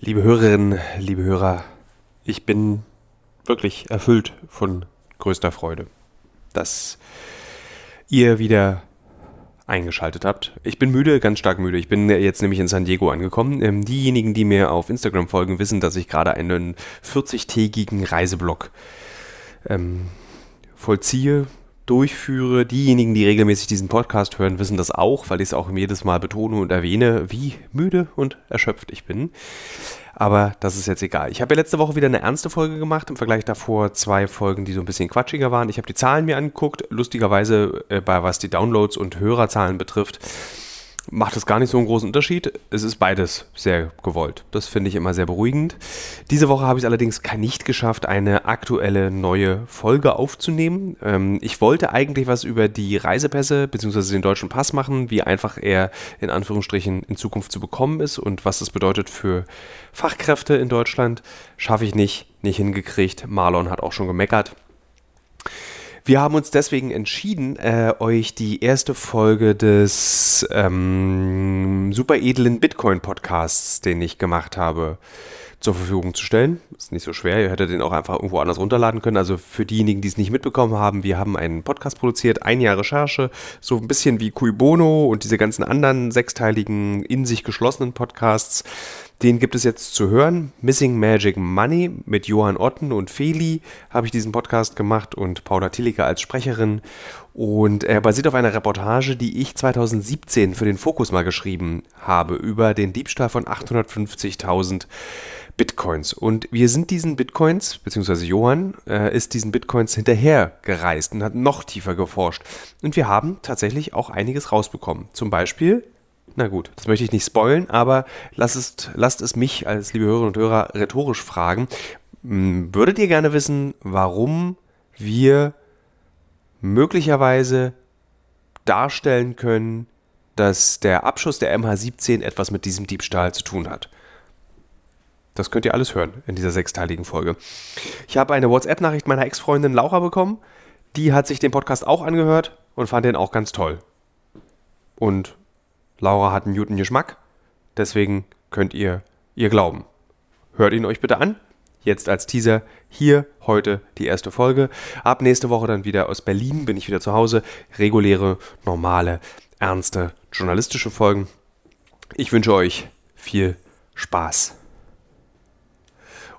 Liebe Hörerinnen, liebe Hörer, ich bin wirklich erfüllt von größter Freude, dass ihr wieder eingeschaltet habt. Ich bin müde, ganz stark müde. Ich bin jetzt nämlich in San Diego angekommen. Ähm, diejenigen, die mir auf Instagram folgen, wissen, dass ich gerade einen 40-tägigen Reiseblock ähm, vollziehe durchführe. Diejenigen, die regelmäßig diesen Podcast hören, wissen das auch, weil ich es auch jedes Mal betone und erwähne, wie müde und erschöpft ich bin. Aber das ist jetzt egal. Ich habe ja letzte Woche wieder eine ernste Folge gemacht, im Vergleich davor zwei Folgen, die so ein bisschen quatschiger waren. Ich habe die Zahlen mir angeguckt, lustigerweise äh, bei was die Downloads und Hörerzahlen betrifft macht es gar nicht so einen großen Unterschied. Es ist beides sehr gewollt. Das finde ich immer sehr beruhigend. Diese Woche habe ich es allerdings nicht geschafft, eine aktuelle neue Folge aufzunehmen. Ähm, ich wollte eigentlich was über die Reisepässe bzw. den deutschen Pass machen, wie einfach er in Anführungsstrichen in Zukunft zu bekommen ist und was das bedeutet für Fachkräfte in Deutschland. Schaffe ich nicht, nicht hingekriegt. Marlon hat auch schon gemeckert. Wir haben uns deswegen entschieden, äh, euch die erste Folge des ähm, super edlen Bitcoin-Podcasts, den ich gemacht habe, zur Verfügung zu stellen. Ist nicht so schwer, ihr hättet den auch einfach irgendwo anders runterladen können. Also für diejenigen, die es nicht mitbekommen haben, wir haben einen Podcast produziert, ein Jahr Recherche, so ein bisschen wie Cui Bono und diese ganzen anderen sechsteiligen, in sich geschlossenen Podcasts. Den gibt es jetzt zu hören. Missing Magic Money mit Johann Otten und Feli habe ich diesen Podcast gemacht und Paula Tilliker als Sprecherin. Und er basiert auf einer Reportage, die ich 2017 für den Fokus mal geschrieben habe über den Diebstahl von 850.000 Bitcoins. Und wir sind diesen Bitcoins, beziehungsweise Johann äh, ist diesen Bitcoins hinterher gereist und hat noch tiefer geforscht. Und wir haben tatsächlich auch einiges rausbekommen. Zum Beispiel na gut, das möchte ich nicht spoilen, aber lasst es, lasst es mich als liebe Hörerinnen und Hörer rhetorisch fragen. Würdet ihr gerne wissen, warum wir möglicherweise darstellen können, dass der Abschuss der MH17 etwas mit diesem Diebstahl zu tun hat? Das könnt ihr alles hören in dieser sechsteiligen Folge. Ich habe eine WhatsApp-Nachricht meiner Ex-Freundin Laura bekommen. Die hat sich den Podcast auch angehört und fand den auch ganz toll. Und Laura hat einen guten Geschmack, deswegen könnt ihr ihr glauben. Hört ihn euch bitte an. Jetzt als Teaser hier heute die erste Folge. Ab nächste Woche dann wieder aus Berlin bin ich wieder zu Hause. Reguläre, normale, ernste journalistische Folgen. Ich wünsche euch viel Spaß.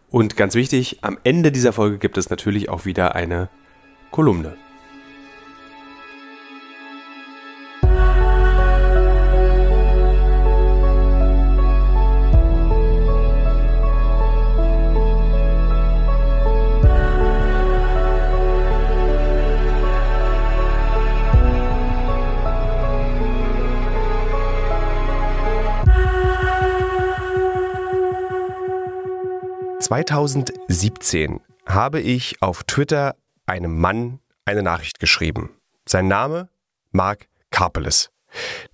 Und ganz wichtig, am Ende dieser Folge gibt es natürlich auch wieder eine Kolumne. 2017 habe ich auf Twitter einem Mann eine Nachricht geschrieben. Sein Name Mark Karpeles.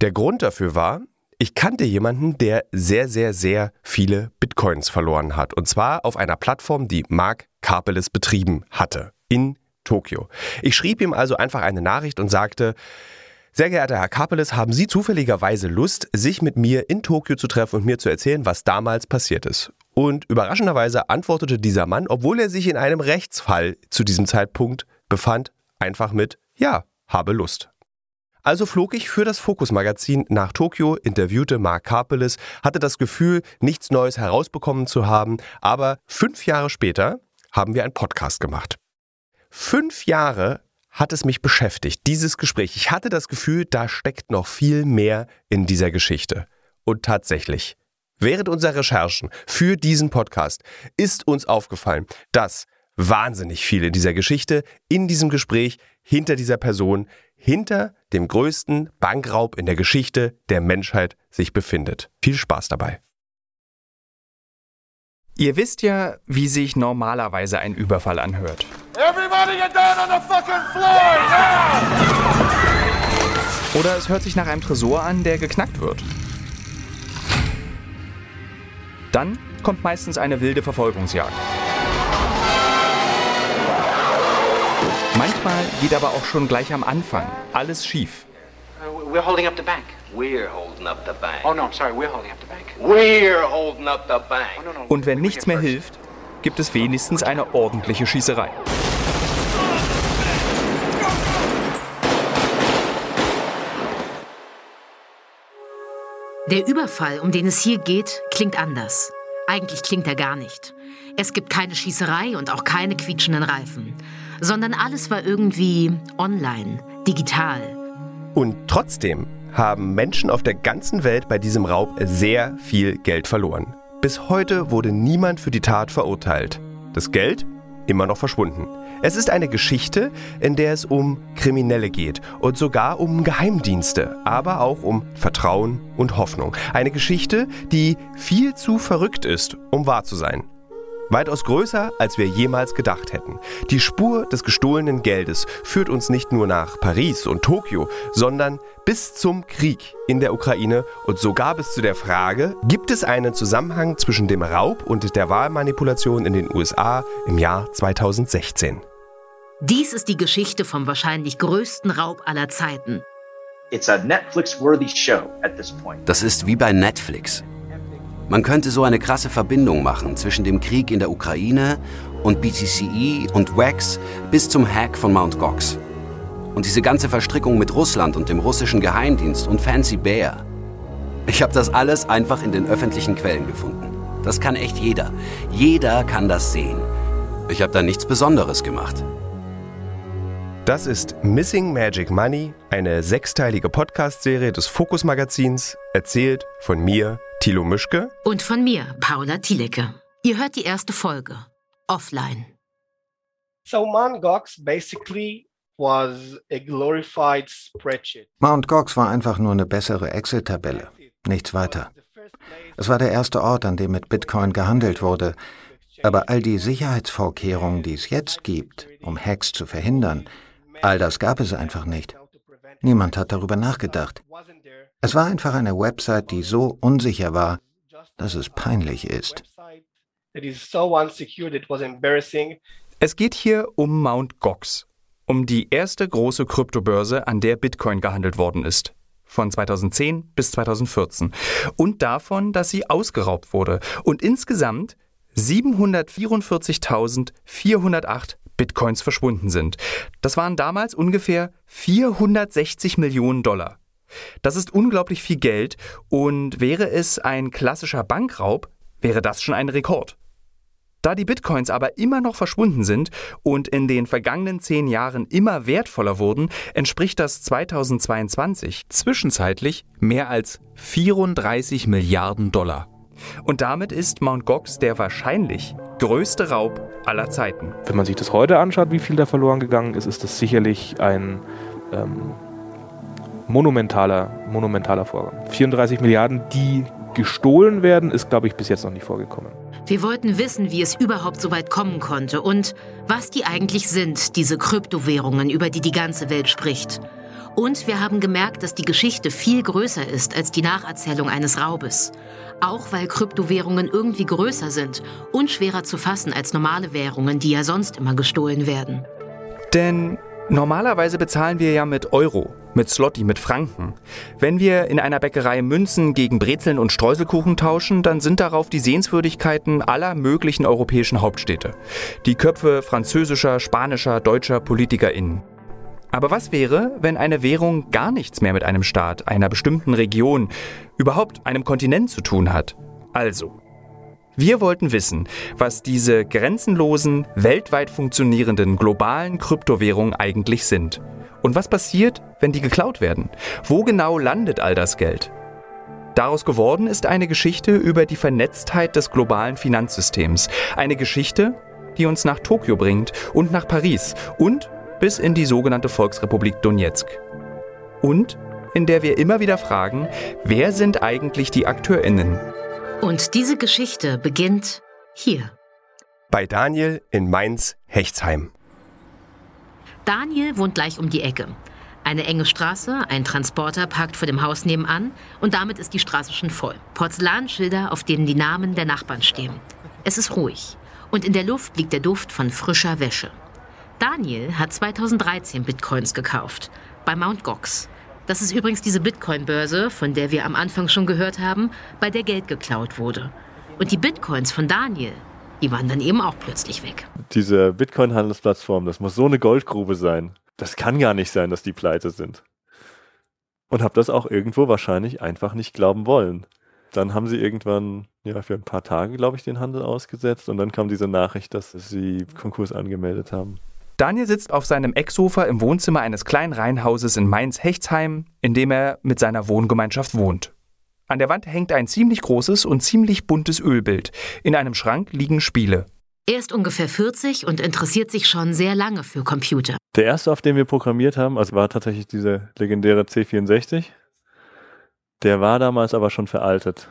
Der Grund dafür war, ich kannte jemanden, der sehr, sehr, sehr viele Bitcoins verloren hat. Und zwar auf einer Plattform, die Mark Karpeles betrieben hatte. In Tokio. Ich schrieb ihm also einfach eine Nachricht und sagte, sehr geehrter Herr Kapeles, haben Sie zufälligerweise Lust, sich mit mir in Tokio zu treffen und mir zu erzählen, was damals passiert ist? Und überraschenderweise antwortete dieser Mann, obwohl er sich in einem Rechtsfall zu diesem Zeitpunkt befand, einfach mit Ja, habe Lust. Also flog ich für das Fokus-Magazin nach Tokio, interviewte Mark Karpeles, hatte das Gefühl, nichts Neues herausbekommen zu haben, aber fünf Jahre später haben wir einen Podcast gemacht. Fünf Jahre hat es mich beschäftigt, dieses Gespräch. Ich hatte das Gefühl, da steckt noch viel mehr in dieser Geschichte. Und tatsächlich, während unserer Recherchen für diesen Podcast ist uns aufgefallen, dass wahnsinnig viel in dieser Geschichte, in diesem Gespräch, hinter dieser Person, hinter dem größten Bankraub in der Geschichte der Menschheit sich befindet. Viel Spaß dabei. Ihr wisst ja, wie sich normalerweise ein Überfall anhört. Oder es hört sich nach einem Tresor an, der geknackt wird. Dann kommt meistens eine wilde Verfolgungsjagd. Manchmal geht aber auch schon gleich am Anfang alles schief. We're holding up the bank. We're holding up the bank. Oh, no, I'm sorry. We're holding up the bank. We're holding up the bank. Oh. Und wenn nichts mehr hilft, gibt es wenigstens eine ordentliche Schießerei. Der Überfall, um den es hier geht, klingt anders. Eigentlich klingt er gar nicht. Es gibt keine Schießerei und auch keine quietschenden Reifen, sondern alles war irgendwie online, digital. Und trotzdem haben Menschen auf der ganzen Welt bei diesem Raub sehr viel Geld verloren. Bis heute wurde niemand für die Tat verurteilt. Das Geld immer noch verschwunden. Es ist eine Geschichte, in der es um Kriminelle geht und sogar um Geheimdienste, aber auch um Vertrauen und Hoffnung. Eine Geschichte, die viel zu verrückt ist, um wahr zu sein. Weitaus größer, als wir jemals gedacht hätten. Die Spur des gestohlenen Geldes führt uns nicht nur nach Paris und Tokio, sondern bis zum Krieg in der Ukraine und sogar bis zu der Frage, gibt es einen Zusammenhang zwischen dem Raub und der Wahlmanipulation in den USA im Jahr 2016? Dies ist die Geschichte vom wahrscheinlich größten Raub aller Zeiten. Das ist wie bei Netflix. Man könnte so eine krasse Verbindung machen zwischen dem Krieg in der Ukraine und BTCE und WAX bis zum Hack von Mt. Gox. Und diese ganze Verstrickung mit Russland und dem russischen Geheimdienst und Fancy Bear. Ich habe das alles einfach in den öffentlichen Quellen gefunden. Das kann echt jeder. Jeder kann das sehen. Ich habe da nichts Besonderes gemacht. Das ist Missing Magic Money, eine sechsteilige Podcast-Serie des Fokus Magazins, erzählt von mir, Thilo Mischke. Und von mir, Paula Thielecke. Ihr hört die erste Folge. Offline. So Mt. Gox basically was a glorified spreadsheet. Mt. Gox war einfach nur eine bessere Excel-Tabelle. Nichts weiter. Es war der erste Ort, an dem mit Bitcoin gehandelt wurde. Aber all die Sicherheitsvorkehrungen, die es jetzt gibt, um Hacks zu verhindern, all das gab es einfach nicht. Niemand hat darüber nachgedacht. Es war einfach eine Website, die so unsicher war, dass es peinlich ist. Es geht hier um Mt. Gox, um die erste große Kryptobörse, an der Bitcoin gehandelt worden ist. Von 2010 bis 2014. Und davon, dass sie ausgeraubt wurde und insgesamt 744.408 Bitcoins verschwunden sind. Das waren damals ungefähr 460 Millionen Dollar. Das ist unglaublich viel Geld und wäre es ein klassischer Bankraub, wäre das schon ein Rekord. Da die Bitcoins aber immer noch verschwunden sind und in den vergangenen zehn Jahren immer wertvoller wurden, entspricht das 2022 zwischenzeitlich mehr als 34 Milliarden Dollar. Und damit ist Mt. Gox der wahrscheinlich größte Raub aller Zeiten. Wenn man sich das heute anschaut, wie viel da verloren gegangen ist, ist das sicherlich ein ähm, monumentaler, monumentaler Vorgang. 34 Milliarden, die gestohlen werden, ist, glaube ich, bis jetzt noch nicht vorgekommen. Wir wollten wissen, wie es überhaupt so weit kommen konnte und was die eigentlich sind, diese Kryptowährungen, über die die ganze Welt spricht. Und wir haben gemerkt, dass die Geschichte viel größer ist als die Nacherzählung eines Raubes. Auch weil Kryptowährungen irgendwie größer sind und schwerer zu fassen als normale Währungen, die ja sonst immer gestohlen werden. Denn normalerweise bezahlen wir ja mit Euro, mit Slotty, mit Franken. Wenn wir in einer Bäckerei Münzen gegen Brezeln und Streuselkuchen tauschen, dann sind darauf die Sehenswürdigkeiten aller möglichen europäischen Hauptstädte. Die Köpfe französischer, spanischer, deutscher PolitikerInnen. Aber was wäre, wenn eine Währung gar nichts mehr mit einem Staat, einer bestimmten Region, überhaupt einem Kontinent zu tun hat? Also, wir wollten wissen, was diese grenzenlosen, weltweit funktionierenden globalen Kryptowährungen eigentlich sind. Und was passiert, wenn die geklaut werden? Wo genau landet all das Geld? Daraus geworden ist eine Geschichte über die Vernetztheit des globalen Finanzsystems. Eine Geschichte, die uns nach Tokio bringt und nach Paris und bis in die sogenannte Volksrepublik Donetsk. Und in der wir immer wieder fragen, wer sind eigentlich die Akteurinnen? Und diese Geschichte beginnt hier. Bei Daniel in Mainz-Hechtsheim. Daniel wohnt gleich um die Ecke. Eine enge Straße, ein Transporter parkt vor dem Haus nebenan und damit ist die Straße schon voll. Porzellanschilder, auf denen die Namen der Nachbarn stehen. Es ist ruhig und in der Luft liegt der Duft von frischer Wäsche. Daniel hat 2013 Bitcoins gekauft bei Mt. Gox. Das ist übrigens diese Bitcoin-Börse, von der wir am Anfang schon gehört haben, bei der Geld geklaut wurde. Und die Bitcoins von Daniel, die waren dann eben auch plötzlich weg. Diese Bitcoin-Handelsplattform, das muss so eine Goldgrube sein. Das kann gar nicht sein, dass die pleite sind. Und habe das auch irgendwo wahrscheinlich einfach nicht glauben wollen. Dann haben sie irgendwann, ja, für ein paar Tage, glaube ich, den Handel ausgesetzt und dann kam diese Nachricht, dass sie Konkurs angemeldet haben. Daniel sitzt auf seinem Ecksofa im Wohnzimmer eines kleinen Reihenhauses in Mainz-Hechtsheim, in dem er mit seiner Wohngemeinschaft wohnt. An der Wand hängt ein ziemlich großes und ziemlich buntes Ölbild. In einem Schrank liegen Spiele. Er ist ungefähr 40 und interessiert sich schon sehr lange für Computer. Der erste, auf dem wir programmiert haben, also war tatsächlich dieser legendäre C64. Der war damals aber schon veraltet.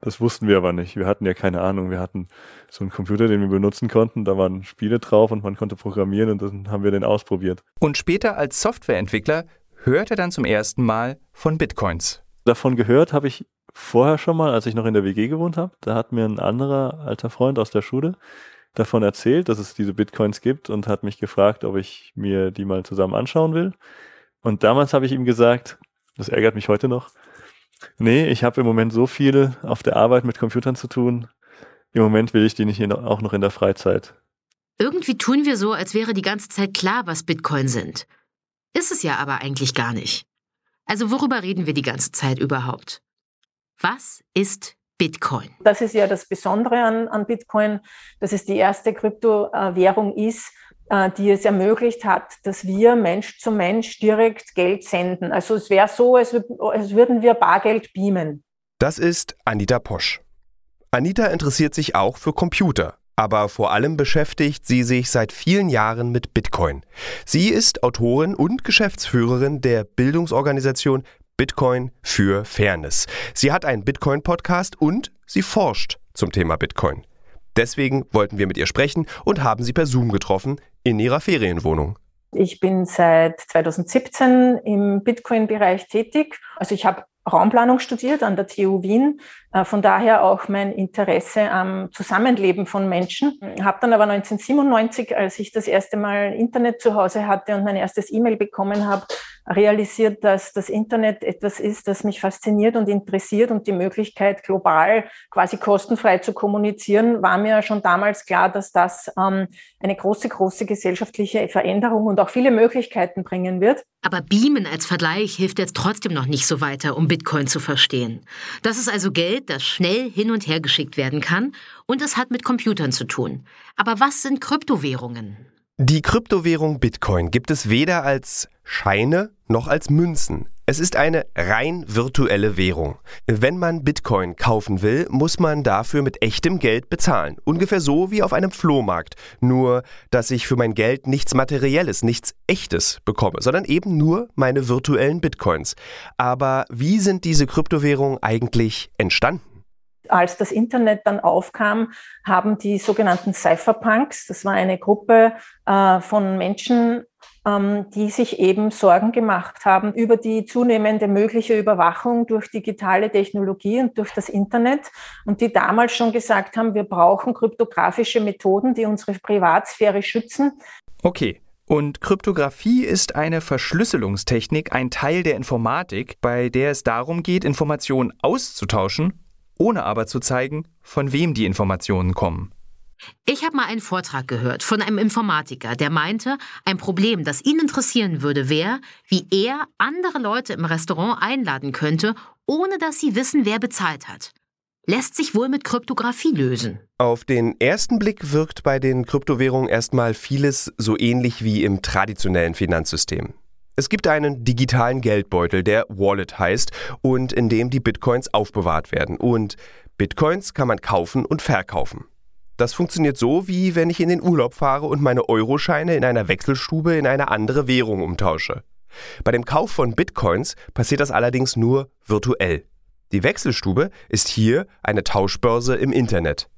Das wussten wir aber nicht. Wir hatten ja keine Ahnung. Wir hatten so einen Computer, den wir benutzen konnten. Da waren Spiele drauf und man konnte programmieren und dann haben wir den ausprobiert. Und später als Softwareentwickler hört er dann zum ersten Mal von Bitcoins. Davon gehört habe ich vorher schon mal, als ich noch in der WG gewohnt habe. Da hat mir ein anderer alter Freund aus der Schule davon erzählt, dass es diese Bitcoins gibt und hat mich gefragt, ob ich mir die mal zusammen anschauen will. Und damals habe ich ihm gesagt, das ärgert mich heute noch, nee, ich habe im Moment so viel auf der Arbeit mit Computern zu tun. Im Moment will ich die nicht auch noch in der Freizeit. Irgendwie tun wir so, als wäre die ganze Zeit klar, was Bitcoin sind. Ist es ja aber eigentlich gar nicht. Also worüber reden wir die ganze Zeit überhaupt? Was ist Bitcoin? Das ist ja das Besondere an, an Bitcoin, dass es die erste Kryptowährung ist, die es ermöglicht hat, dass wir Mensch zu Mensch direkt Geld senden. Also es wäre so, als, als würden wir Bargeld beamen. Das ist Anita Posch. Anita interessiert sich auch für Computer, aber vor allem beschäftigt sie sich seit vielen Jahren mit Bitcoin. Sie ist Autorin und Geschäftsführerin der Bildungsorganisation Bitcoin für Fairness. Sie hat einen Bitcoin-Podcast und sie forscht zum Thema Bitcoin. Deswegen wollten wir mit ihr sprechen und haben sie per Zoom getroffen in ihrer Ferienwohnung. Ich bin seit 2017 im Bitcoin-Bereich tätig. Also ich habe Raumplanung studiert an der TU Wien, von daher auch mein Interesse am Zusammenleben von Menschen. Habe dann aber 1997, als ich das erste Mal Internet zu Hause hatte und mein erstes E-Mail bekommen habe, realisiert, dass das Internet etwas ist, das mich fasziniert und interessiert und die Möglichkeit, global quasi kostenfrei zu kommunizieren, war mir schon damals klar, dass das ähm, eine große, große gesellschaftliche Veränderung und auch viele Möglichkeiten bringen wird. Aber Beamen als Vergleich hilft jetzt trotzdem noch nicht so weiter, um Bitcoin zu verstehen. Das ist also Geld, das schnell hin und her geschickt werden kann und es hat mit Computern zu tun. Aber was sind Kryptowährungen? Die Kryptowährung Bitcoin gibt es weder als Scheine noch als Münzen. Es ist eine rein virtuelle Währung. Wenn man Bitcoin kaufen will, muss man dafür mit echtem Geld bezahlen. Ungefähr so wie auf einem Flohmarkt. Nur, dass ich für mein Geld nichts Materielles, nichts Echtes bekomme, sondern eben nur meine virtuellen Bitcoins. Aber wie sind diese Kryptowährungen eigentlich entstanden? Als das Internet dann aufkam, haben die sogenannten Cypherpunks, das war eine Gruppe äh, von Menschen, ähm, die sich eben Sorgen gemacht haben über die zunehmende mögliche Überwachung durch digitale Technologie und durch das Internet und die damals schon gesagt haben, wir brauchen kryptografische Methoden, die unsere Privatsphäre schützen. Okay, und Kryptographie ist eine Verschlüsselungstechnik, ein Teil der Informatik, bei der es darum geht, Informationen auszutauschen ohne aber zu zeigen, von wem die Informationen kommen. Ich habe mal einen Vortrag gehört von einem Informatiker, der meinte, ein Problem, das ihn interessieren würde, wäre, wie er andere Leute im Restaurant einladen könnte, ohne dass sie wissen, wer bezahlt hat. Lässt sich wohl mit Kryptographie lösen. Auf den ersten Blick wirkt bei den Kryptowährungen erstmal vieles so ähnlich wie im traditionellen Finanzsystem. Es gibt einen digitalen Geldbeutel, der Wallet heißt und in dem die Bitcoins aufbewahrt werden. Und Bitcoins kann man kaufen und verkaufen. Das funktioniert so, wie wenn ich in den Urlaub fahre und meine Euroscheine in einer Wechselstube in eine andere Währung umtausche. Bei dem Kauf von Bitcoins passiert das allerdings nur virtuell. Die Wechselstube ist hier eine Tauschbörse im Internet.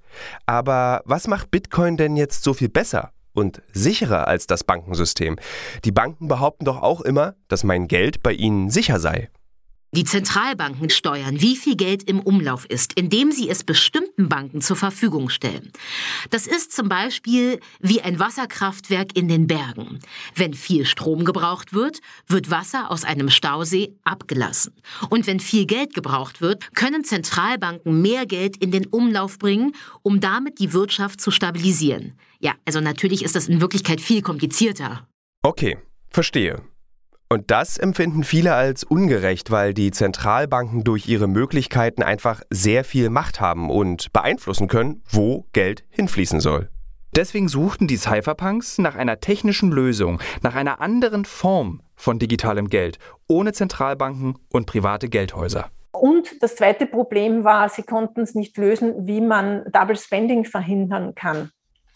Aber was macht Bitcoin denn jetzt so viel besser? Und sicherer als das Bankensystem. Die Banken behaupten doch auch immer, dass mein Geld bei ihnen sicher sei. Die Zentralbanken steuern, wie viel Geld im Umlauf ist, indem sie es bestimmten Banken zur Verfügung stellen. Das ist zum Beispiel wie ein Wasserkraftwerk in den Bergen. Wenn viel Strom gebraucht wird, wird Wasser aus einem Stausee abgelassen. Und wenn viel Geld gebraucht wird, können Zentralbanken mehr Geld in den Umlauf bringen, um damit die Wirtschaft zu stabilisieren. Ja, also natürlich ist das in Wirklichkeit viel komplizierter. Okay, verstehe. Und das empfinden viele als ungerecht, weil die Zentralbanken durch ihre Möglichkeiten einfach sehr viel Macht haben und beeinflussen können, wo Geld hinfließen soll. Deswegen suchten die Cypherpunks nach einer technischen Lösung, nach einer anderen Form von digitalem Geld, ohne Zentralbanken und private Geldhäuser. Und das zweite Problem war, sie konnten es nicht lösen, wie man Double Spending verhindern kann.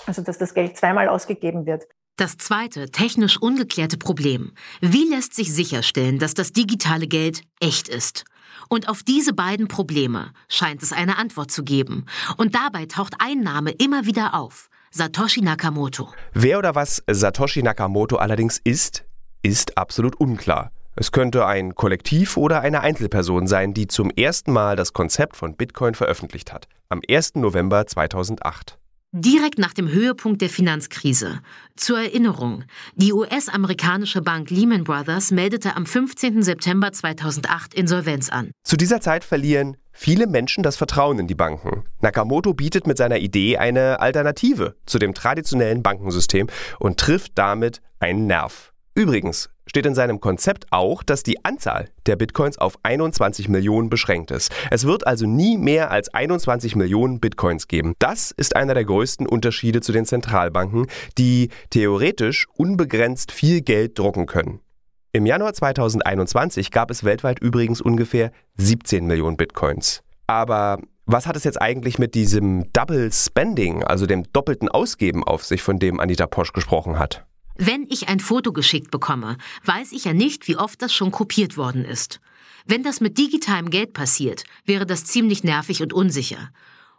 Also dass das Geld zweimal ausgegeben wird. Das zweite, technisch ungeklärte Problem. Wie lässt sich sicherstellen, dass das digitale Geld echt ist? Und auf diese beiden Probleme scheint es eine Antwort zu geben. Und dabei taucht ein Name immer wieder auf. Satoshi Nakamoto. Wer oder was Satoshi Nakamoto allerdings ist, ist absolut unklar. Es könnte ein Kollektiv oder eine Einzelperson sein, die zum ersten Mal das Konzept von Bitcoin veröffentlicht hat. Am 1. November 2008. Direkt nach dem Höhepunkt der Finanzkrise. Zur Erinnerung, die US-amerikanische Bank Lehman Brothers meldete am 15. September 2008 Insolvenz an. Zu dieser Zeit verlieren viele Menschen das Vertrauen in die Banken. Nakamoto bietet mit seiner Idee eine Alternative zu dem traditionellen Bankensystem und trifft damit einen Nerv. Übrigens steht in seinem Konzept auch, dass die Anzahl der Bitcoins auf 21 Millionen beschränkt ist. Es wird also nie mehr als 21 Millionen Bitcoins geben. Das ist einer der größten Unterschiede zu den Zentralbanken, die theoretisch unbegrenzt viel Geld drucken können. Im Januar 2021 gab es weltweit übrigens ungefähr 17 Millionen Bitcoins. Aber was hat es jetzt eigentlich mit diesem Double Spending, also dem doppelten Ausgeben auf sich, von dem Anita Posch gesprochen hat? Wenn ich ein Foto geschickt bekomme, weiß ich ja nicht, wie oft das schon kopiert worden ist. Wenn das mit digitalem Geld passiert, wäre das ziemlich nervig und unsicher.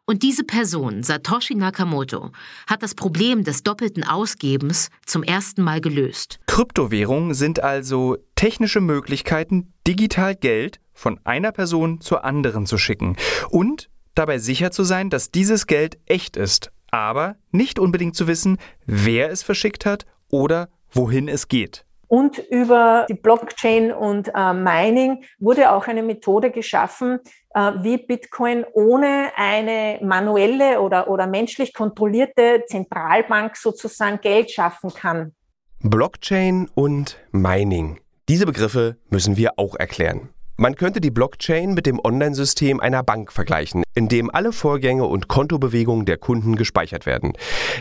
Und diese Person, Satoshi Nakamoto, hat das Problem des doppelten Ausgebens zum ersten Mal gelöst. Kryptowährungen sind also technische Möglichkeiten, digital Geld von einer Person zur anderen zu schicken und dabei sicher zu sein, dass dieses Geld echt ist, aber nicht unbedingt zu wissen, wer es verschickt hat oder wohin es geht. Und über die Blockchain und äh, Mining wurde auch eine Methode geschaffen, äh, wie Bitcoin ohne eine manuelle oder, oder menschlich kontrollierte Zentralbank sozusagen Geld schaffen kann. Blockchain und Mining. Diese Begriffe müssen wir auch erklären. Man könnte die Blockchain mit dem Online-System einer Bank vergleichen, in dem alle Vorgänge und Kontobewegungen der Kunden gespeichert werden.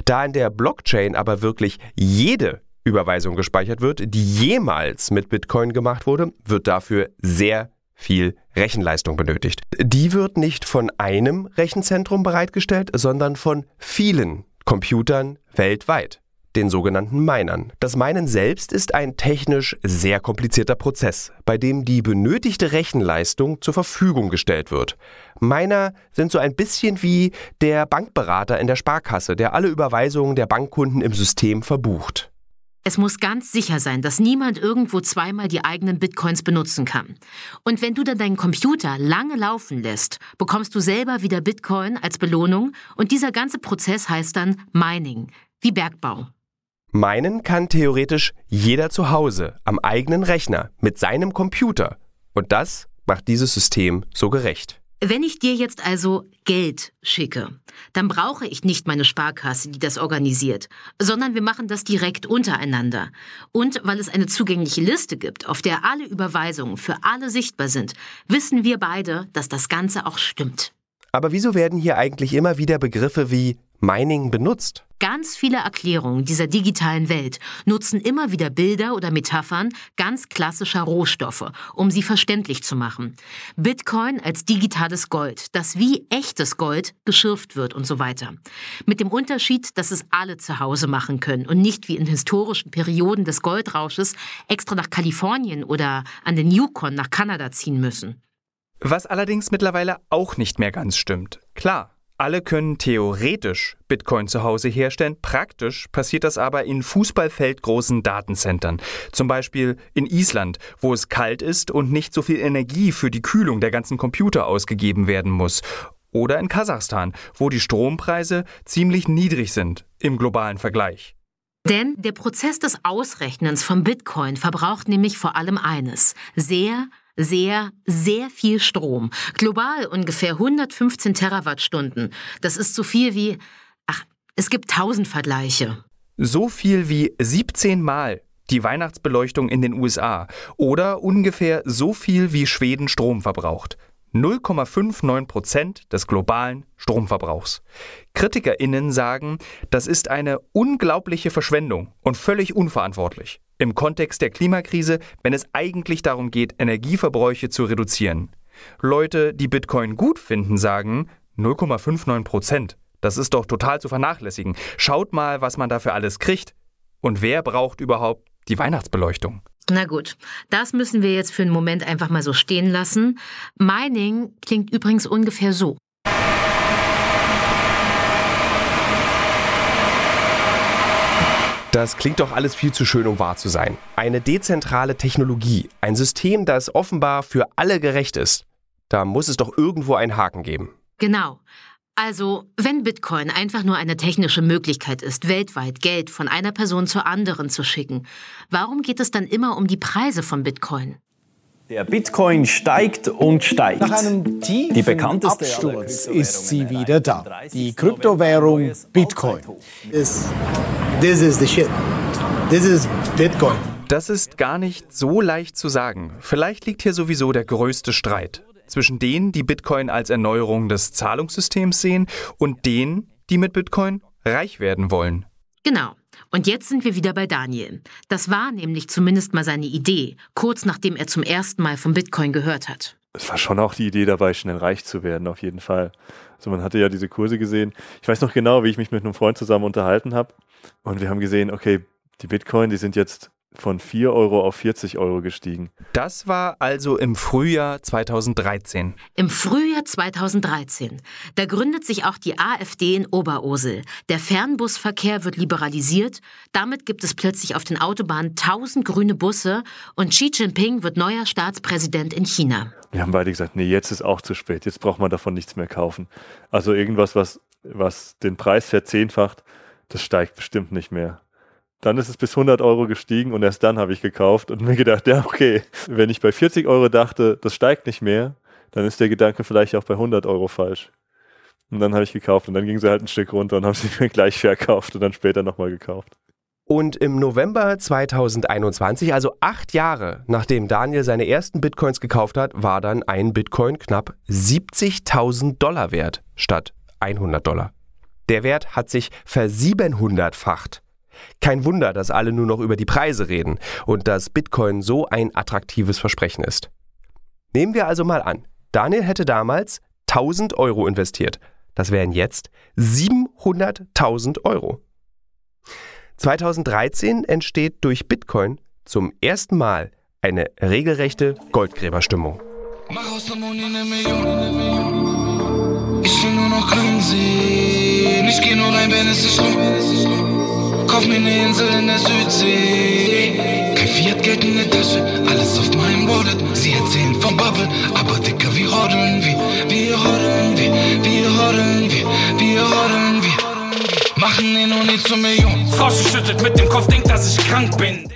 Da in der Blockchain aber wirklich jede Überweisung gespeichert wird, die jemals mit Bitcoin gemacht wurde, wird dafür sehr viel Rechenleistung benötigt. Die wird nicht von einem Rechenzentrum bereitgestellt, sondern von vielen Computern weltweit den sogenannten Minern. Das Minen selbst ist ein technisch sehr komplizierter Prozess, bei dem die benötigte Rechenleistung zur Verfügung gestellt wird. Miner sind so ein bisschen wie der Bankberater in der Sparkasse, der alle Überweisungen der Bankkunden im System verbucht. Es muss ganz sicher sein, dass niemand irgendwo zweimal die eigenen Bitcoins benutzen kann. Und wenn du dann deinen Computer lange laufen lässt, bekommst du selber wieder Bitcoin als Belohnung und dieser ganze Prozess heißt dann Mining, wie Bergbau. Meinen kann theoretisch jeder zu Hause am eigenen Rechner mit seinem Computer. Und das macht dieses System so gerecht. Wenn ich dir jetzt also Geld schicke, dann brauche ich nicht meine Sparkasse, die das organisiert, sondern wir machen das direkt untereinander. Und weil es eine zugängliche Liste gibt, auf der alle Überweisungen für alle sichtbar sind, wissen wir beide, dass das Ganze auch stimmt. Aber wieso werden hier eigentlich immer wieder Begriffe wie Mining benutzt? Ganz viele Erklärungen dieser digitalen Welt nutzen immer wieder Bilder oder Metaphern ganz klassischer Rohstoffe, um sie verständlich zu machen. Bitcoin als digitales Gold, das wie echtes Gold geschürft wird und so weiter. Mit dem Unterschied, dass es alle zu Hause machen können und nicht wie in historischen Perioden des Goldrausches extra nach Kalifornien oder an den Yukon nach Kanada ziehen müssen. Was allerdings mittlerweile auch nicht mehr ganz stimmt. Klar, Alle können theoretisch Bitcoin zu Hause herstellen. Praktisch passiert das aber in fußballfeldgroßen Datencentern. Zum Beispiel in Island, wo es kalt ist und nicht so viel Energie für die Kühlung der ganzen Computer ausgegeben werden muss. Oder in Kasachstan, wo die Strompreise ziemlich niedrig sind im globalen Vergleich. Denn der Prozess des Ausrechnens von Bitcoin verbraucht nämlich vor allem eines. Sehr, sehr, sehr viel Strom. Global ungefähr 115 Terawattstunden. Das ist so viel wie, ach, es gibt tausend Vergleiche. So viel wie 17 Mal die Weihnachtsbeleuchtung in den USA oder ungefähr so viel wie Schweden Strom verbraucht. 0,59 Prozent des globalen Stromverbrauchs. KritikerInnen sagen, das ist eine unglaubliche Verschwendung und völlig unverantwortlich. Im Kontext der Klimakrise, wenn es eigentlich darum geht, Energieverbräuche zu reduzieren. Leute, die Bitcoin gut finden, sagen 0,59 Prozent. Das ist doch total zu vernachlässigen. Schaut mal, was man dafür alles kriegt. Und wer braucht überhaupt die Weihnachtsbeleuchtung? Na gut, das müssen wir jetzt für einen Moment einfach mal so stehen lassen. Mining klingt übrigens ungefähr so. Das klingt doch alles viel zu schön, um wahr zu sein. Eine dezentrale Technologie, ein System, das offenbar für alle gerecht ist. Da muss es doch irgendwo einen Haken geben. Genau. Also, wenn Bitcoin einfach nur eine technische Möglichkeit ist, weltweit Geld von einer Person zur anderen zu schicken, warum geht es dann immer um die Preise von Bitcoin? Der Bitcoin steigt und steigt. Nach einem tiefen die bekannteste Absturz ist sie wieder da. Die Kryptowährung Bitcoin. This, this is the shit. This is Bitcoin. Das ist gar nicht so leicht zu sagen. Vielleicht liegt hier sowieso der größte Streit zwischen denen, die Bitcoin als Erneuerung des Zahlungssystems sehen und denen, die mit Bitcoin reich werden wollen. Genau. Und jetzt sind wir wieder bei Daniel. Das war nämlich zumindest mal seine Idee, kurz nachdem er zum ersten Mal von Bitcoin gehört hat. Es war schon auch die Idee dabei, schnell reich zu werden, auf jeden Fall. Also man hatte ja diese Kurse gesehen. Ich weiß noch genau, wie ich mich mit einem Freund zusammen unterhalten habe. Und wir haben gesehen, okay, die Bitcoin, die sind jetzt von 4 Euro auf 40 Euro gestiegen. Das war also im Frühjahr 2013. Im Frühjahr 2013. Da gründet sich auch die AfD in Oberursel. Der Fernbusverkehr wird liberalisiert. Damit gibt es plötzlich auf den Autobahnen 1000 grüne Busse und Xi Jinping wird neuer Staatspräsident in China. Wir haben beide gesagt, nee, jetzt ist auch zu spät. Jetzt braucht man davon nichts mehr kaufen. Also irgendwas, was, was den Preis verzehnfacht, das steigt bestimmt nicht mehr. Dann ist es bis 100 Euro gestiegen und erst dann habe ich gekauft und mir gedacht, ja, okay, wenn ich bei 40 Euro dachte, das steigt nicht mehr, dann ist der Gedanke vielleicht auch bei 100 Euro falsch. Und dann habe ich gekauft und dann ging sie halt ein Stück runter und habe sie mir gleich verkauft und dann später nochmal gekauft. Und im November 2021, also acht Jahre nachdem Daniel seine ersten Bitcoins gekauft hat, war dann ein Bitcoin knapp 70.000 Dollar wert statt 100 Dollar. Der Wert hat sich versiebenhundertfacht. Kein Wunder, dass alle nur noch über die Preise reden und dass Bitcoin so ein attraktives Versprechen ist. Nehmen wir also mal an, Daniel hätte damals 1000 Euro investiert. Das wären jetzt 700.000 Euro. 2013 entsteht durch Bitcoin zum ersten Mal eine regelrechte Goldgräberstimmung. Mach aus der Moni eine Million. Ich will nur noch grün sehen. Ich geh nur rein, wenn es sich lohnt. Kauf mir eine Insel in der Südsee. Kein Fiat-Geld in der Tasche, alles auf meinem Wallet. Sie erzählen vom Bubble, aber dicker, wie rodeln wir? Wir rodeln wir, wir rodeln wir, wir rodeln wir. Machen den Uni zur Million. Frosch schüttet mit dem Kopf, denkt, dass ich krank bin.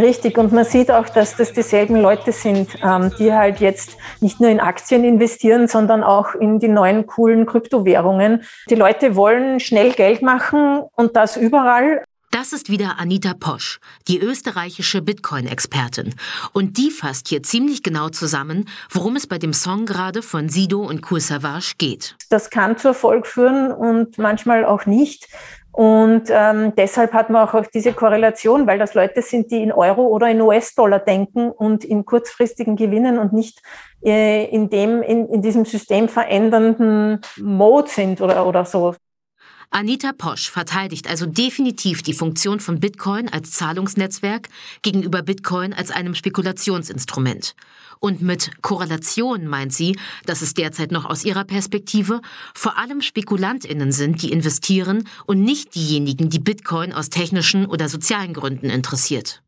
Richtig, und man sieht auch, dass das dieselben Leute sind, ähm, die halt jetzt nicht nur in Aktien investieren, sondern auch in die neuen coolen Kryptowährungen. Die Leute wollen schnell Geld machen und das überall. Das ist wieder Anita Posch, die österreichische Bitcoin-Expertin. Und die fasst hier ziemlich genau zusammen, worum es bei dem Song gerade von Sido und Savage geht. Das kann zu Erfolg führen und manchmal auch nicht. Und ähm, deshalb hat man auch diese Korrelation, weil das Leute sind, die in Euro oder in US-Dollar denken und in kurzfristigen Gewinnen und nicht äh, in dem, in, in diesem System verändernden Mode sind oder, oder so. Anita Posch verteidigt also definitiv die Funktion von Bitcoin als Zahlungsnetzwerk gegenüber Bitcoin als einem Spekulationsinstrument. Und mit Korrelation meint sie, dass es derzeit noch aus ihrer Perspektive vor allem Spekulantinnen sind, die investieren und nicht diejenigen, die Bitcoin aus technischen oder sozialen Gründen interessiert.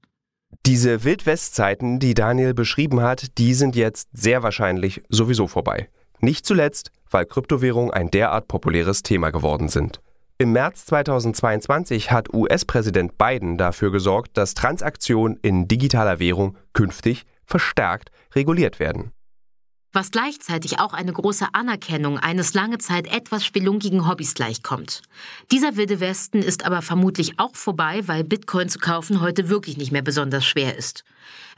Diese Wildwestzeiten, die Daniel beschrieben hat, die sind jetzt sehr wahrscheinlich sowieso vorbei. Nicht zuletzt, weil Kryptowährungen ein derart populäres Thema geworden sind. Im März 2022 hat US-Präsident Biden dafür gesorgt, dass Transaktionen in digitaler Währung künftig verstärkt reguliert werden was gleichzeitig auch eine große Anerkennung eines lange Zeit etwas spelunkigen Hobbys gleichkommt. Dieser wilde Westen ist aber vermutlich auch vorbei, weil Bitcoin zu kaufen heute wirklich nicht mehr besonders schwer ist.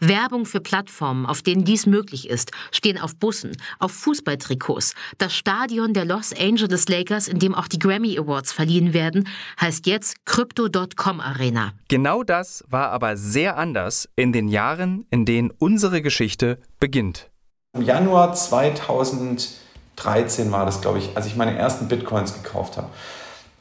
Werbung für Plattformen, auf denen dies möglich ist, stehen auf Bussen, auf Fußballtrikots. Das Stadion der Los Angeles Lakers, in dem auch die Grammy Awards verliehen werden, heißt jetzt Crypto.com Arena. Genau das war aber sehr anders in den Jahren, in denen unsere Geschichte beginnt. Im Januar 2013 war das, glaube ich, als ich meine ersten Bitcoins gekauft habe.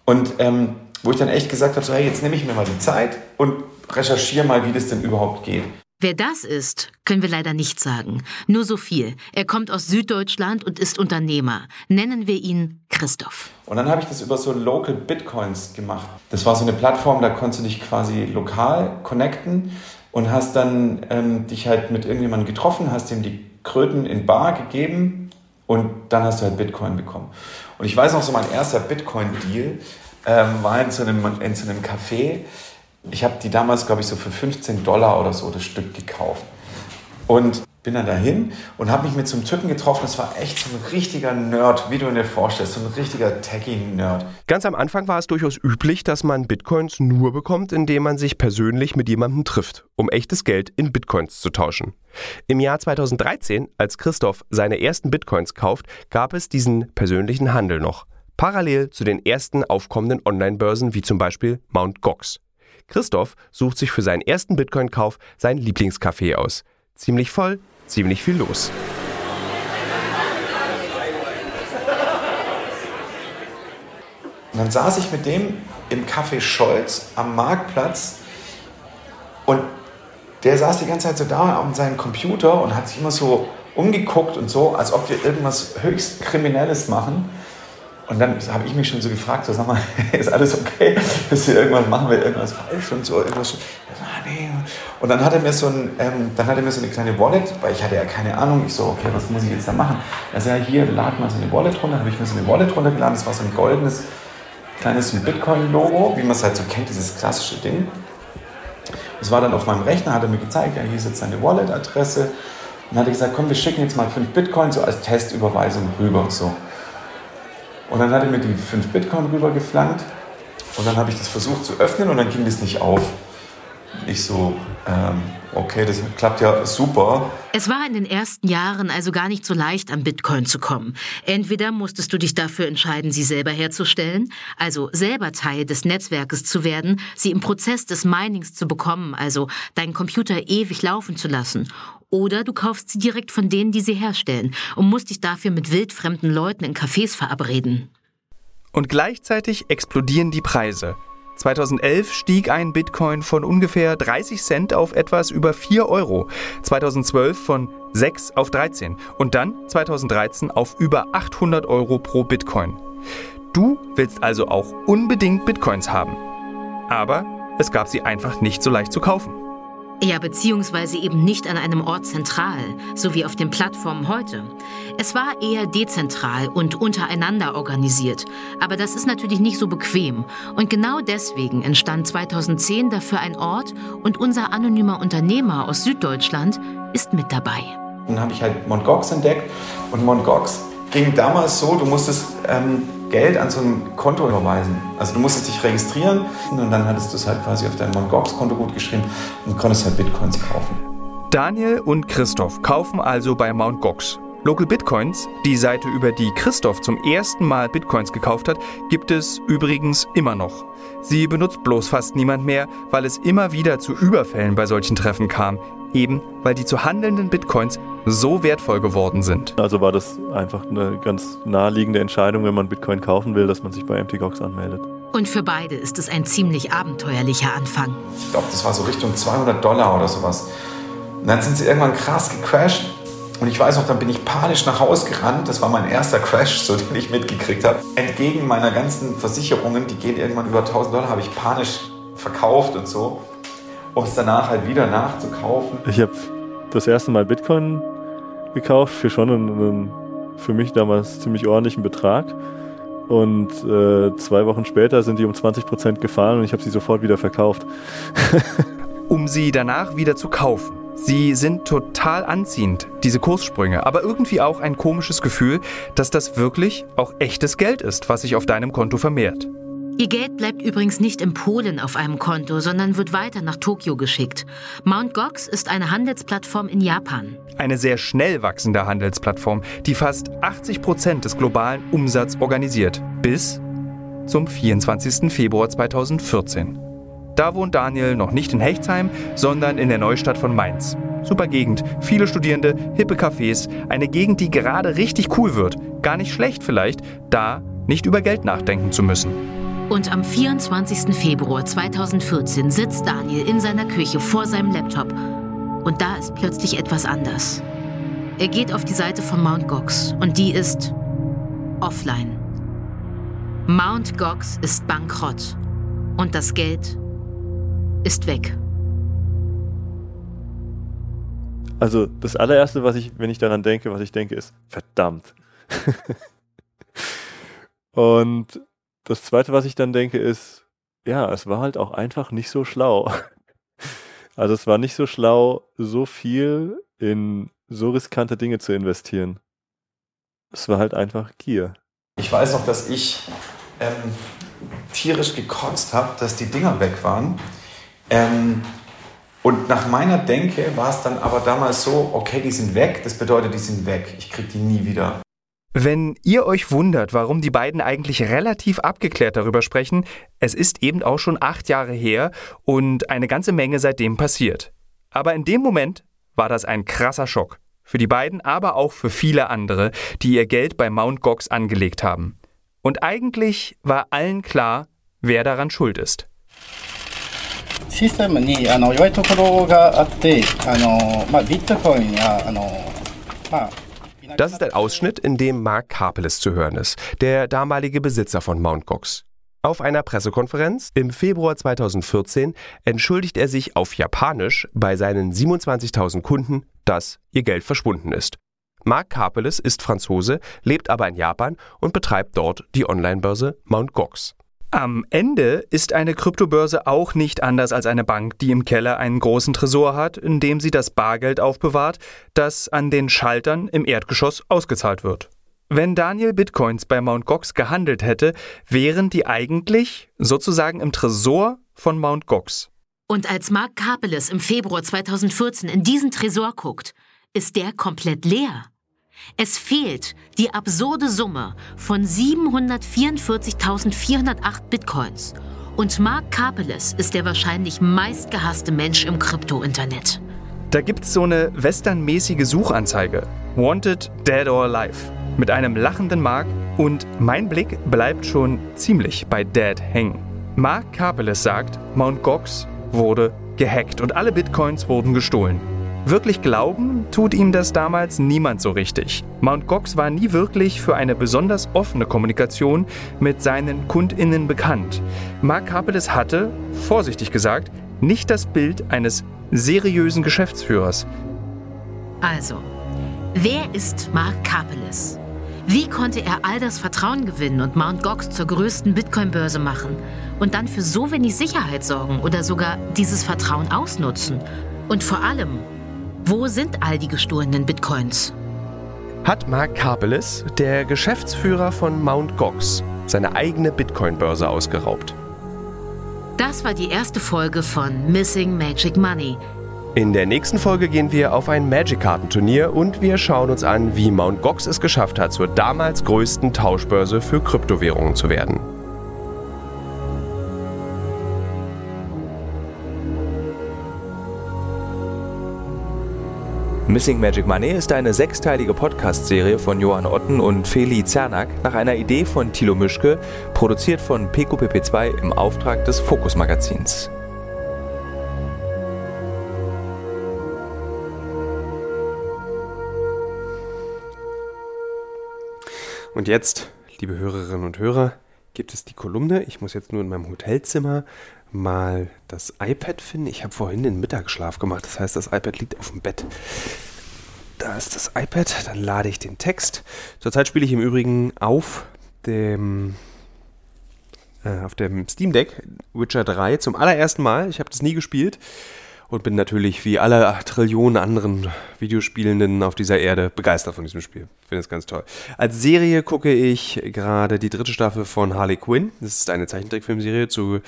Und ähm, wo ich dann echt gesagt habe, so, hey, jetzt nehme ich mir mal die Zeit und recherchiere mal, wie das denn überhaupt geht. Wer das ist, können wir leider nicht sagen. Nur so viel. Er kommt aus Süddeutschland und ist Unternehmer. Nennen wir ihn Christoph. Und dann habe ich das über so Local Bitcoins gemacht. Das war so eine Plattform, da konntest du dich quasi lokal connecten und hast dann ähm, dich halt mit irgendjemandem getroffen, hast ihm die Kröten in Bar gegeben und dann hast du halt Bitcoin bekommen. Und ich weiß noch, so mein erster Bitcoin-Deal ähm, war in so, einem, in so einem Café. Ich habe die damals, glaube ich, so für 15 Dollar oder so das Stück gekauft. Und bin dann dahin und habe mich mit so einem Typen getroffen. Das war echt so ein richtiger Nerd, wie du dir vorstellst, so ein richtiger Techie-Nerd. Ganz am Anfang war es durchaus üblich, dass man Bitcoins nur bekommt, indem man sich persönlich mit jemandem trifft, um echtes Geld in Bitcoins zu tauschen. Im Jahr 2013, als Christoph seine ersten Bitcoins kauft, gab es diesen persönlichen Handel noch. Parallel zu den ersten aufkommenden Online-Börsen wie zum Beispiel Mt. Gox. Christoph sucht sich für seinen ersten Bitcoin-Kauf sein Lieblingscafé aus. Ziemlich voll, ziemlich viel los. Und dann saß ich mit dem im Café Scholz am Marktplatz und der saß die ganze Zeit so da an seinem Computer und hat sich immer so umgeguckt und so, als ob wir irgendwas höchst Kriminelles machen. Und dann habe ich mich schon so gefragt, so, sag mal, ist alles okay? Bist du irgendwas, machen wir irgendwas falsch und so, irgendwas. Ah, nee. Und dann hat er mir so ein, ähm, dann hat er mir so eine kleine Wallet, weil ich hatte ja keine Ahnung. Ich so, okay, was muss ich jetzt da machen? Er sagt, ja, hier, lad mal so eine Wallet runter. habe ich mir so eine Wallet runtergeladen. Das war so ein goldenes, kleines Bitcoin-Logo, wie man es halt so kennt, dieses klassische Ding. Das war dann auf meinem Rechner, hat er mir gezeigt, ja, hier ist jetzt seine Wallet-Adresse. Dann hat er gesagt, komm, wir schicken jetzt mal fünf Bitcoin so als Testüberweisung rüber. So. Und dann hat er mir die 5 Bitcoin rübergeflankt und dann habe ich das versucht zu öffnen und dann ging das nicht auf. Ich so, ähm, okay, das klappt ja super. Es war in den ersten Jahren also gar nicht so leicht, an Bitcoin zu kommen. Entweder musstest du dich dafür entscheiden, sie selber herzustellen, also selber Teil des Netzwerkes zu werden, sie im Prozess des Minings zu bekommen, also deinen Computer ewig laufen zu lassen, oder du kaufst sie direkt von denen, die sie herstellen und musst dich dafür mit wildfremden Leuten in Cafés verabreden. Und gleichzeitig explodieren die Preise. 2011 stieg ein Bitcoin von ungefähr 30 Cent auf etwas über 4 Euro, 2012 von 6 auf 13 und dann 2013 auf über 800 Euro pro Bitcoin. Du willst also auch unbedingt Bitcoins haben. Aber es gab sie einfach nicht so leicht zu kaufen. Ja, beziehungsweise eben nicht an einem Ort zentral, so wie auf den Plattformen heute. Es war eher dezentral und untereinander organisiert. Aber das ist natürlich nicht so bequem. Und genau deswegen entstand 2010 dafür ein Ort und unser anonymer Unternehmer aus Süddeutschland ist mit dabei. Dann habe ich halt Mt. Gox entdeckt und Mt. Gox ging damals so, du musstest ähm, Geld an so ein Konto überweisen. Also du musstest dich registrieren und dann hattest du es halt quasi auf dein Mt. Gox-Konto gut geschrieben und konntest halt Bitcoins kaufen. Daniel und Christoph kaufen also bei Mt. Gox. Local Bitcoins, die Seite, über die Christoph zum ersten Mal Bitcoins gekauft hat, gibt es übrigens immer noch. Sie benutzt bloß fast niemand mehr, weil es immer wieder zu Überfällen bei solchen Treffen kam. Eben weil die zu handelnden Bitcoins so wertvoll geworden sind. Also war das einfach eine ganz naheliegende Entscheidung, wenn man Bitcoin kaufen will, dass man sich bei MTGOX anmeldet. Und für beide ist es ein ziemlich abenteuerlicher Anfang. Ich glaube, das war so Richtung 200 Dollar oder sowas. Und dann sind sie irgendwann krass gecrashed. Und ich weiß noch, dann bin ich panisch nach Hause gerannt. Das war mein erster Crash, so den ich mitgekriegt habe. Entgegen meiner ganzen Versicherungen, die gehen irgendwann über 1000 Dollar, habe ich panisch verkauft und so, um es danach halt wieder nachzukaufen. Ich habe das erste Mal Bitcoin gekauft für schon einen, einen für mich damals ziemlich ordentlichen Betrag. Und äh, zwei Wochen später sind die um 20% gefallen und ich habe sie sofort wieder verkauft. um sie danach wieder zu kaufen. Sie sind total anziehend, diese Kurssprünge, aber irgendwie auch ein komisches Gefühl, dass das wirklich auch echtes Geld ist, was sich auf deinem Konto vermehrt. Ihr Geld bleibt übrigens nicht in Polen auf einem Konto, sondern wird weiter nach Tokio geschickt. Mt. Gox ist eine Handelsplattform in Japan. Eine sehr schnell wachsende Handelsplattform, die fast 80 Prozent des globalen Umsatzes organisiert. Bis zum 24. Februar 2014. Da wohnt Daniel noch nicht in Hechtsheim, sondern in der Neustadt von Mainz. Super Gegend, viele Studierende, hippe Cafés, eine Gegend, die gerade richtig cool wird. Gar nicht schlecht vielleicht, da nicht über Geld nachdenken zu müssen. Und am 24. Februar 2014 sitzt Daniel in seiner Küche vor seinem Laptop. Und da ist plötzlich etwas anders. Er geht auf die Seite von Mt. Gox und die ist offline. Mt. Gox ist bankrott. Und das Geld ist weg. Also das allererste, was ich, wenn ich daran denke, was ich denke, ist verdammt. Und das zweite, was ich dann denke, ist, ja, es war halt auch einfach nicht so schlau. Also es war nicht so schlau, so viel in so riskante Dinge zu investieren. Es war halt einfach Gier. Ich weiß noch, dass ich ähm, tierisch gekotzt habe, dass die Dinger weg waren. Ähm, und nach meiner Denke war es dann aber damals so, okay, die sind weg, das bedeutet, die sind weg. Ich kriege die nie wieder. Wenn ihr euch wundert, warum die beiden eigentlich relativ abgeklärt darüber sprechen, es ist eben auch schon acht Jahre her und eine ganze Menge seitdem passiert. Aber in dem Moment war das ein krasser Schock. Für die beiden, aber auch für viele andere, die ihr Geld bei Mt. Gox angelegt haben. Und eigentlich war allen klar, wer daran schuld ist. システムにあの弱いところがあってあの、まあ、ビットコインやあの、まあ das ist ein Ausschnitt, in dem Mark Karpeles zu hören ist, der damalige Besitzer von Mt. Gox. Auf einer Pressekonferenz im Februar 2014 entschuldigt er sich auf Japanisch bei seinen 27.000 Kunden, dass ihr Geld verschwunden ist. Mark Karpeles ist Franzose, lebt aber in Japan und betreibt dort die Online-Börse Mt. Gox. Am Ende ist eine Kryptobörse auch nicht anders als eine Bank, die im Keller einen großen Tresor hat, in dem sie das Bargeld aufbewahrt, das an den Schaltern im Erdgeschoss ausgezahlt wird. Wenn Daniel Bitcoins bei Mt. Gox gehandelt hätte, wären die eigentlich sozusagen im Tresor von Mt. Gox. Und als Mark Kapeles im Februar 2014 in diesen Tresor guckt, ist der komplett leer. Es fehlt die absurde Summe von 744.408 Bitcoins. Und Mark Karpeles ist der wahrscheinlich meistgehasste Mensch im Krypto-Internet. Da gibt's so eine westernmäßige Suchanzeige. Wanted, Dead or Alive. Mit einem lachenden Mark und mein Blick bleibt schon ziemlich bei Dead hängen. Mark Karpeles sagt, Mt. Gox wurde gehackt und alle Bitcoins wurden gestohlen. Wirklich glauben tut ihm das damals niemand so richtig. Mt. Gox war nie wirklich für eine besonders offene Kommunikation mit seinen KundInnen bekannt. Mark Karpeles hatte, vorsichtig gesagt, nicht das Bild eines seriösen Geschäftsführers. Also, wer ist Mark Karpeles? Wie konnte er all das Vertrauen gewinnen und Mt. Gox zur größten Bitcoin-Börse machen und dann für so wenig Sicherheit sorgen oder sogar dieses Vertrauen ausnutzen? Und vor allem, wo sind all die gestohlenen Bitcoins? Hat Mark Karpeles, der Geschäftsführer von Mt. Gox, seine eigene Bitcoin-Börse ausgeraubt? Das war die erste Folge von Missing Magic Money. In der nächsten Folge gehen wir auf ein Magic-Kartenturnier und wir schauen uns an, wie Mt. Gox es geschafft hat, zur damals größten Tauschbörse für Kryptowährungen zu werden. Missing Magic Money ist eine sechsteilige Podcast-Serie von Johann Otten und Feli Zernak nach einer Idee von Thilo Mischke, produziert von PQPP2 im Auftrag des Fokus Magazins. Und jetzt, liebe Hörerinnen und Hörer, gibt es die Kolumne. Ich muss jetzt nur in meinem Hotelzimmer mal das iPad finden. Ich habe vorhin den Mittagsschlaf gemacht, das heißt, das iPad liegt auf dem Bett. Da ist das iPad, dann lade ich den Text. Zurzeit spiele ich im Übrigen auf dem äh, auf dem Steam Deck Witcher 3 zum allerersten Mal. Ich habe das nie gespielt und bin natürlich wie alle Trillionen anderen Videospielenden auf dieser Erde begeistert von diesem Spiel. Finde es ganz toll. Als Serie gucke ich gerade die dritte Staffel von Harley Quinn. Das ist eine Zeichentrickfilmserie zu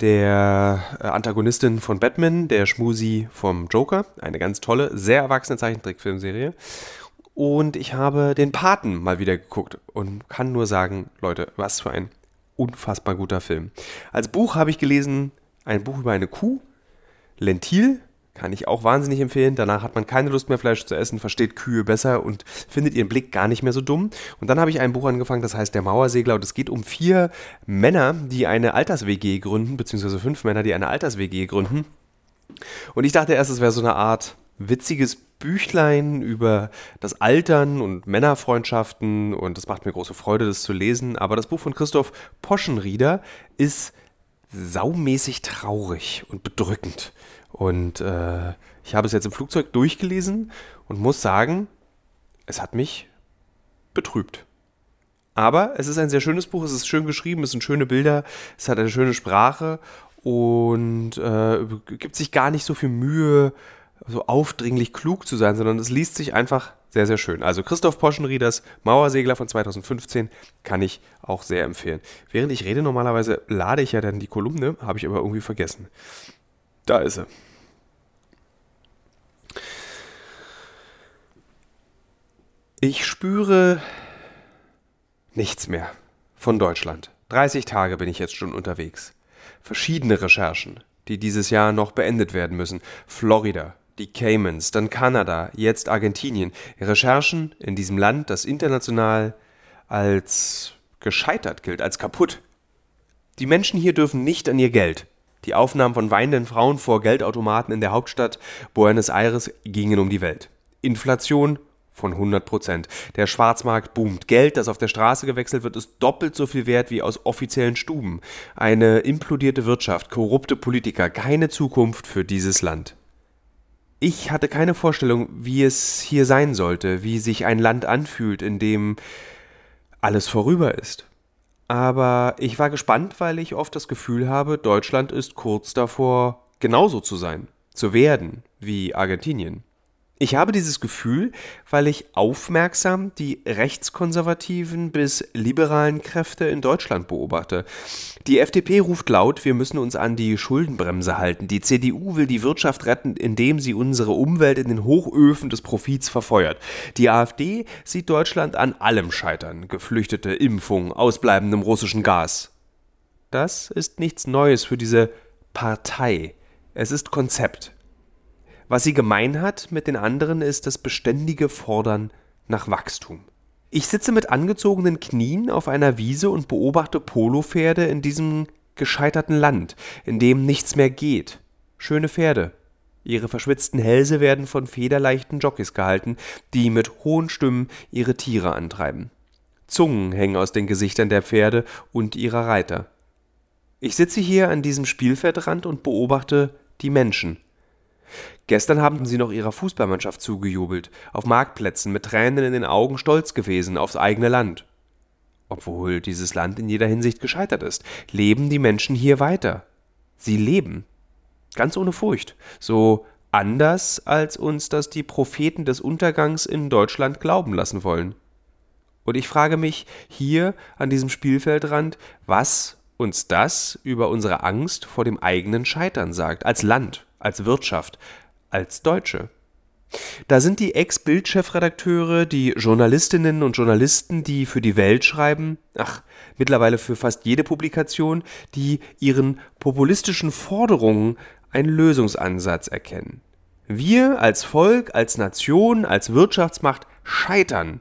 der äh, Antagonistin von Batman, der Schmusi vom Joker. Eine ganz tolle, sehr erwachsene Zeichentrickfilmserie. Und ich habe den Paten mal wieder geguckt und kann nur sagen, Leute, was für ein unfassbar guter Film. Als Buch habe ich gelesen ein Buch über eine Kuh, Lentil kann ich auch wahnsinnig empfehlen. Danach hat man keine Lust mehr, Fleisch zu essen, versteht Kühe besser und findet ihren Blick gar nicht mehr so dumm. Und dann habe ich ein Buch angefangen, das heißt Der Mauersegler. Und es geht um vier Männer, die eine Alters-WG gründen, beziehungsweise fünf Männer, die eine Alters-WG gründen. Und ich dachte erst, es wäre so eine Art witziges Büchlein über das Altern und Männerfreundschaften. Und das macht mir große Freude, das zu lesen. Aber das Buch von Christoph Poschenrieder ist saumäßig traurig und bedrückend. Und äh, ich habe es jetzt im Flugzeug durchgelesen und muss sagen, es hat mich betrübt. Aber es ist ein sehr schönes Buch, es ist schön geschrieben, es sind schöne Bilder, es hat eine schöne Sprache und äh, gibt sich gar nicht so viel Mühe, so aufdringlich klug zu sein, sondern es liest sich einfach sehr, sehr schön. Also Christoph Poschenrieders Mauersegler von 2015 kann ich auch sehr empfehlen. Während ich rede, normalerweise lade ich ja dann die Kolumne, habe ich aber irgendwie vergessen. Da ist sie. Ich spüre nichts mehr von Deutschland. 30 Tage bin ich jetzt schon unterwegs. Verschiedene Recherchen, die dieses Jahr noch beendet werden müssen. Florida, die Caymans, dann Kanada, jetzt Argentinien. Recherchen in diesem Land, das international als gescheitert gilt, als kaputt. Die Menschen hier dürfen nicht an ihr Geld. Die Aufnahmen von weinenden Frauen vor Geldautomaten in der Hauptstadt Buenos Aires gingen um die Welt. Inflation von 100 Prozent. Der Schwarzmarkt boomt. Geld, das auf der Straße gewechselt wird, ist doppelt so viel wert wie aus offiziellen Stuben. Eine implodierte Wirtschaft, korrupte Politiker, keine Zukunft für dieses Land. Ich hatte keine Vorstellung, wie es hier sein sollte, wie sich ein Land anfühlt, in dem alles vorüber ist. Aber ich war gespannt, weil ich oft das Gefühl habe, Deutschland ist kurz davor, genauso zu sein, zu werden wie Argentinien. Ich habe dieses Gefühl, weil ich aufmerksam die rechtskonservativen bis liberalen Kräfte in Deutschland beobachte. Die FDP ruft laut, wir müssen uns an die Schuldenbremse halten. Die CDU will die Wirtschaft retten, indem sie unsere Umwelt in den Hochöfen des Profits verfeuert. Die AfD sieht Deutschland an allem scheitern. Geflüchtete, Impfung, ausbleibendem russischen Gas. Das ist nichts Neues für diese Partei. Es ist Konzept. Was sie gemein hat mit den anderen ist das beständige Fordern nach Wachstum. Ich sitze mit angezogenen Knien auf einer Wiese und beobachte Polopferde in diesem gescheiterten Land, in dem nichts mehr geht. Schöne Pferde. Ihre verschwitzten Hälse werden von federleichten Jockeys gehalten, die mit hohen Stimmen ihre Tiere antreiben. Zungen hängen aus den Gesichtern der Pferde und ihrer Reiter. Ich sitze hier an diesem Spielfeldrand und beobachte die Menschen. Gestern haben sie noch ihrer Fußballmannschaft zugejubelt, auf Marktplätzen mit Tränen in den Augen stolz gewesen aufs eigene Land. Obwohl dieses Land in jeder Hinsicht gescheitert ist, leben die Menschen hier weiter. Sie leben. Ganz ohne Furcht. So anders, als uns das die Propheten des Untergangs in Deutschland glauben lassen wollen. Und ich frage mich hier an diesem Spielfeldrand, was uns das über unsere Angst vor dem eigenen Scheitern sagt, als Land, als Wirtschaft, als Deutsche. Da sind die Ex-Bild-Chefredakteure, die Journalistinnen und Journalisten, die für die Welt schreiben, ach, mittlerweile für fast jede Publikation, die ihren populistischen Forderungen einen Lösungsansatz erkennen. Wir als Volk, als Nation, als Wirtschaftsmacht scheitern,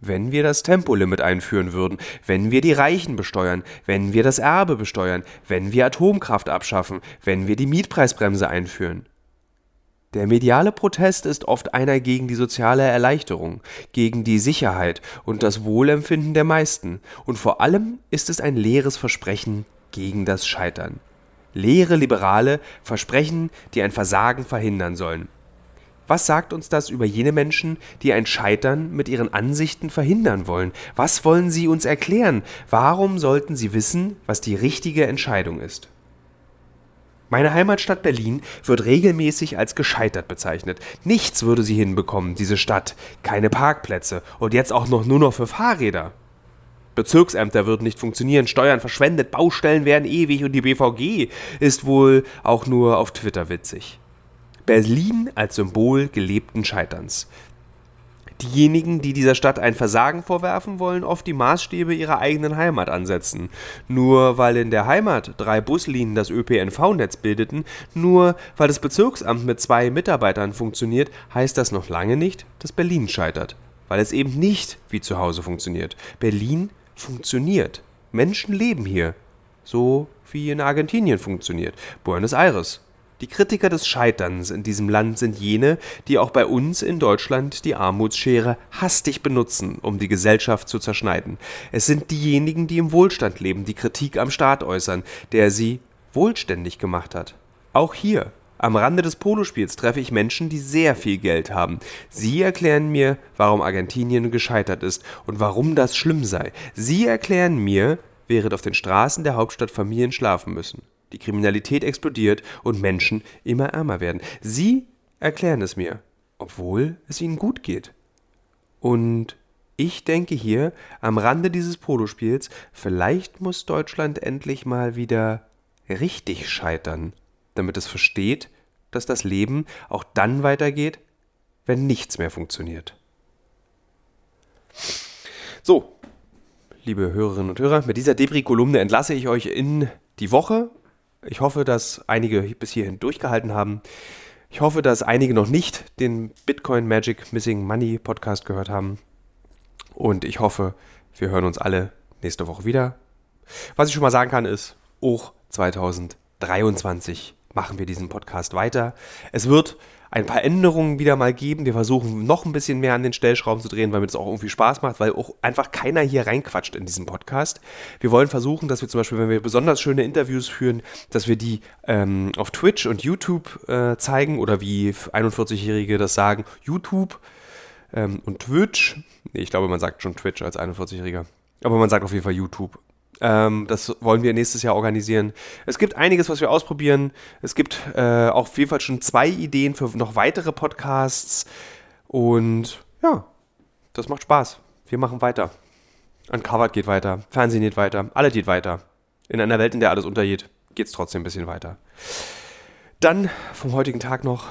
wenn wir das Tempolimit einführen würden, wenn wir die Reichen besteuern, wenn wir das Erbe besteuern, wenn wir Atomkraft abschaffen, wenn wir die Mietpreisbremse einführen. Der mediale Protest ist oft einer gegen die soziale Erleichterung, gegen die Sicherheit und das Wohlempfinden der meisten, und vor allem ist es ein leeres Versprechen gegen das Scheitern. Leere Liberale Versprechen, die ein Versagen verhindern sollen. Was sagt uns das über jene Menschen, die ein Scheitern mit ihren Ansichten verhindern wollen? Was wollen sie uns erklären? Warum sollten sie wissen, was die richtige Entscheidung ist? Meine Heimatstadt Berlin wird regelmäßig als gescheitert bezeichnet. Nichts würde sie hinbekommen, diese Stadt. Keine Parkplätze und jetzt auch noch nur noch für Fahrräder. Bezirksämter würden nicht funktionieren, Steuern verschwendet, Baustellen werden ewig und die BVG ist wohl auch nur auf Twitter witzig. Berlin als Symbol gelebten Scheiterns diejenigen, die dieser Stadt ein Versagen vorwerfen, wollen oft die Maßstäbe ihrer eigenen Heimat ansetzen. Nur weil in der Heimat drei Buslinien das ÖPNV-Netz bildeten, nur weil das Bezirksamt mit zwei Mitarbeitern funktioniert, heißt das noch lange nicht, dass Berlin scheitert. Weil es eben nicht wie zu Hause funktioniert. Berlin funktioniert. Menschen leben hier. So wie in Argentinien funktioniert. Buenos Aires die Kritiker des Scheiterns in diesem Land sind jene, die auch bei uns in Deutschland die Armutsschere hastig benutzen, um die Gesellschaft zu zerschneiden. Es sind diejenigen, die im Wohlstand leben, die Kritik am Staat äußern, der sie wohlständig gemacht hat. Auch hier, am Rande des Polospiels, treffe ich Menschen, die sehr viel Geld haben. Sie erklären mir, warum Argentinien gescheitert ist und warum das schlimm sei. Sie erklären mir, während auf den Straßen der Hauptstadt Familien schlafen müssen die Kriminalität explodiert und Menschen immer ärmer werden. Sie erklären es mir, obwohl es ihnen gut geht. Und ich denke hier am Rande dieses Polospiels, vielleicht muss Deutschland endlich mal wieder richtig scheitern, damit es versteht, dass das Leben auch dann weitergeht, wenn nichts mehr funktioniert. So, liebe Hörerinnen und Hörer, mit dieser Debris-Kolumne entlasse ich euch in die Woche ich hoffe, dass einige bis hierhin durchgehalten haben. Ich hoffe, dass einige noch nicht den Bitcoin Magic Missing Money Podcast gehört haben. Und ich hoffe, wir hören uns alle nächste Woche wieder. Was ich schon mal sagen kann, ist, auch 2023 machen wir diesen Podcast weiter. Es wird ein paar Änderungen wieder mal geben. Wir versuchen noch ein bisschen mehr an den Stellschrauben zu drehen, weil mir das auch irgendwie Spaß macht, weil auch einfach keiner hier reinquatscht in diesen Podcast. Wir wollen versuchen, dass wir zum Beispiel, wenn wir besonders schöne Interviews führen, dass wir die ähm, auf Twitch und YouTube äh, zeigen oder wie 41-Jährige das sagen, YouTube ähm, und Twitch. Nee, ich glaube, man sagt schon Twitch als 41-Jähriger. Aber man sagt auf jeden Fall YouTube. Ähm, das wollen wir nächstes Jahr organisieren. Es gibt einiges, was wir ausprobieren. Es gibt äh, auch auf jeden Fall schon zwei Ideen für noch weitere Podcasts. Und ja, das macht Spaß. Wir machen weiter. Uncovered geht weiter. Fernsehen geht weiter. Alles geht weiter. In einer Welt, in der alles untergeht, geht es trotzdem ein bisschen weiter. Dann vom heutigen Tag noch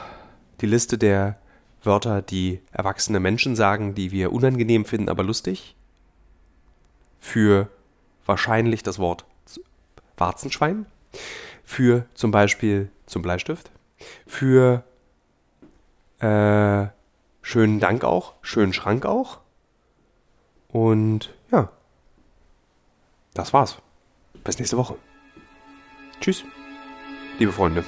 die Liste der Wörter, die erwachsene Menschen sagen, die wir unangenehm finden, aber lustig. Für wahrscheinlich das Wort Warzenschwein, für zum Beispiel zum Bleistift, für äh, schönen Dank auch, schönen Schrank auch. Und ja, das war's. Bis nächste Woche. Tschüss, liebe Freunde.